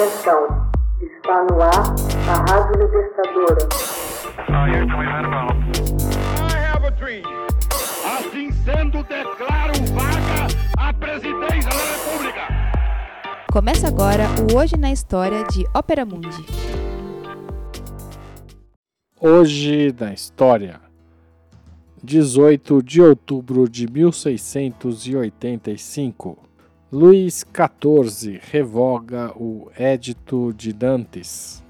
Atenção, está no ar a Rádio Libertadora. Assim sendo, declaro vaga a presidência da República. Começa agora o Hoje na História de Ópera Mundi. Hoje na História, 18 de outubro de 1685. Luís XIV revoga o Edito de Nantes.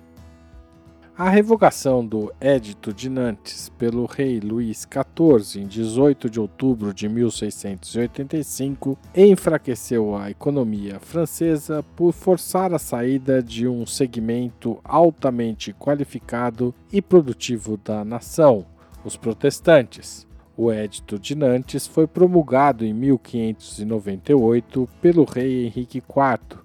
A revogação do Edito de Nantes pelo rei Luís XIV em 18 de outubro de 1685 enfraqueceu a economia francesa por forçar a saída de um segmento altamente qualificado e produtivo da nação, os protestantes. O Edito de Nantes foi promulgado em 1598 pelo rei Henrique IV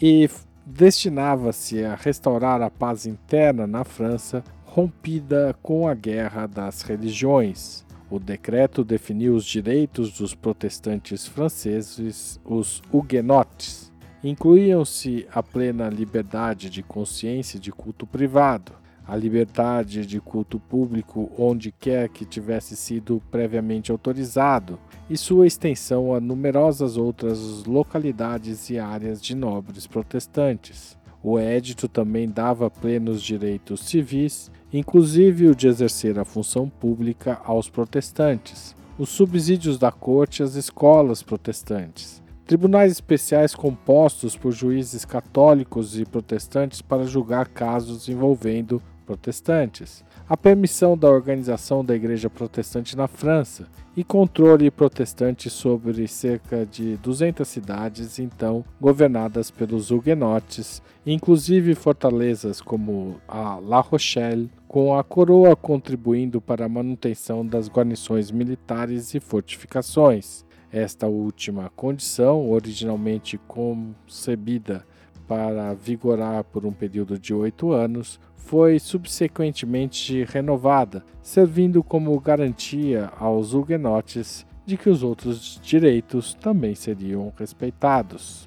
e destinava-se a restaurar a paz interna na França, rompida com a Guerra das Religiões. O decreto definiu os direitos dos protestantes franceses, os huguenotes. Incluíam-se a plena liberdade de consciência e de culto privado, a liberdade de culto público onde quer que tivesse sido previamente autorizado e sua extensão a numerosas outras localidades e áreas de nobres protestantes. O edito também dava plenos direitos civis, inclusive o de exercer a função pública aos protestantes, os subsídios da corte às escolas protestantes, tribunais especiais compostos por juízes católicos e protestantes para julgar casos envolvendo protestantes, a permissão da organização da Igreja Protestante na França e controle protestante sobre cerca de 200 cidades então governadas pelos huguenotes, inclusive fortalezas como a La Rochelle, com a coroa contribuindo para a manutenção das guarnições militares e fortificações. Esta última condição, originalmente concebida para vigorar por um período de oito anos, foi subsequentemente renovada, servindo como garantia aos huguenotes de que os outros direitos também seriam respeitados.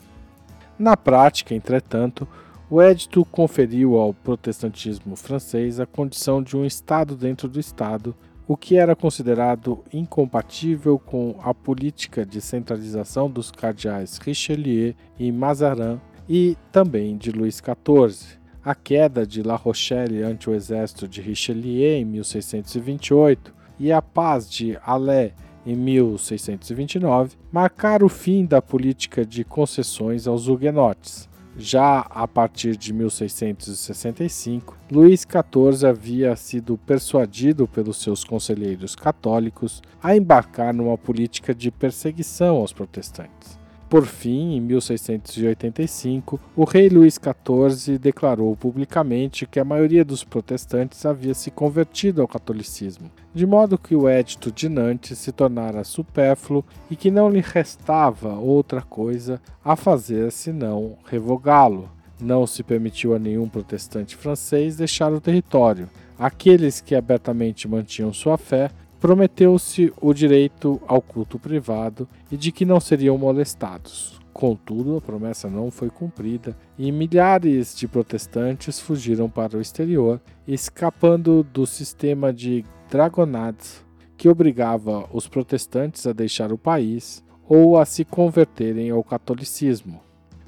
Na prática, entretanto, o edito conferiu ao protestantismo francês a condição de um Estado dentro do Estado, o que era considerado incompatível com a política de centralização dos cardeais Richelieu e Mazarin e também de Luís XIV. A queda de La Rochelle ante o exército de Richelieu em 1628 e a paz de Alais em 1629 marcaram o fim da política de concessões aos huguenotes. Já a partir de 1665, Luís XIV havia sido persuadido pelos seus conselheiros católicos a embarcar numa política de perseguição aos protestantes. Por fim, em 1685, o rei Luís XIV declarou publicamente que a maioria dos protestantes havia se convertido ao catolicismo, de modo que o Edito de Nantes se tornara supérfluo e que não lhe restava outra coisa a fazer senão revogá-lo. Não se permitiu a nenhum protestante francês deixar o território. Aqueles que abertamente mantinham sua fé prometeu-se o direito ao culto privado e de que não seriam molestados. Contudo, a promessa não foi cumprida e milhares de protestantes fugiram para o exterior, escapando do sistema de dragonades que obrigava os protestantes a deixar o país ou a se converterem ao catolicismo.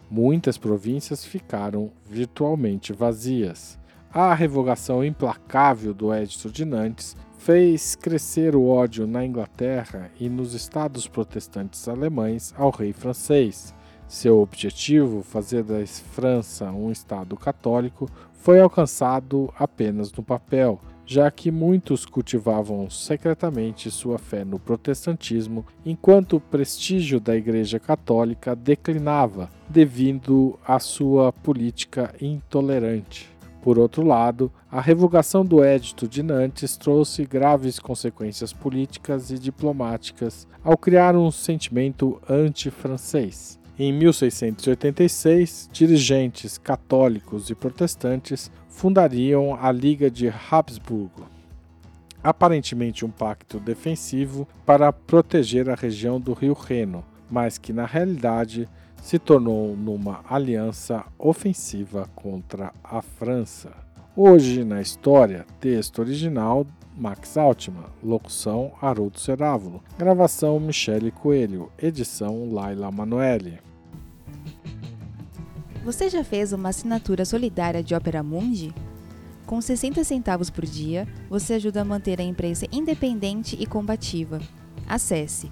Muitas províncias ficaram virtualmente vazias. A revogação implacável do Edito de Nantes fez crescer o ódio na Inglaterra e nos estados protestantes alemães ao rei francês. Seu objetivo, fazer da França um estado católico, foi alcançado apenas no papel, já que muitos cultivavam secretamente sua fé no protestantismo, enquanto o prestígio da Igreja Católica declinava devido à sua política intolerante. Por outro lado, a revogação do Edito de Nantes trouxe graves consequências políticas e diplomáticas ao criar um sentimento anti-francês. Em 1686, dirigentes católicos e protestantes fundariam a Liga de Habsburgo, aparentemente um pacto defensivo para proteger a região do rio Reno, mas que na realidade se tornou numa aliança ofensiva contra a França. Hoje na história, texto original Max Altman, locução Haroldo Cerávulo, gravação Michele Coelho, edição Laila Manoeli. Você já fez uma assinatura solidária de Opera Mundi? Com 60 centavos por dia, você ajuda a manter a imprensa independente e combativa. Acesse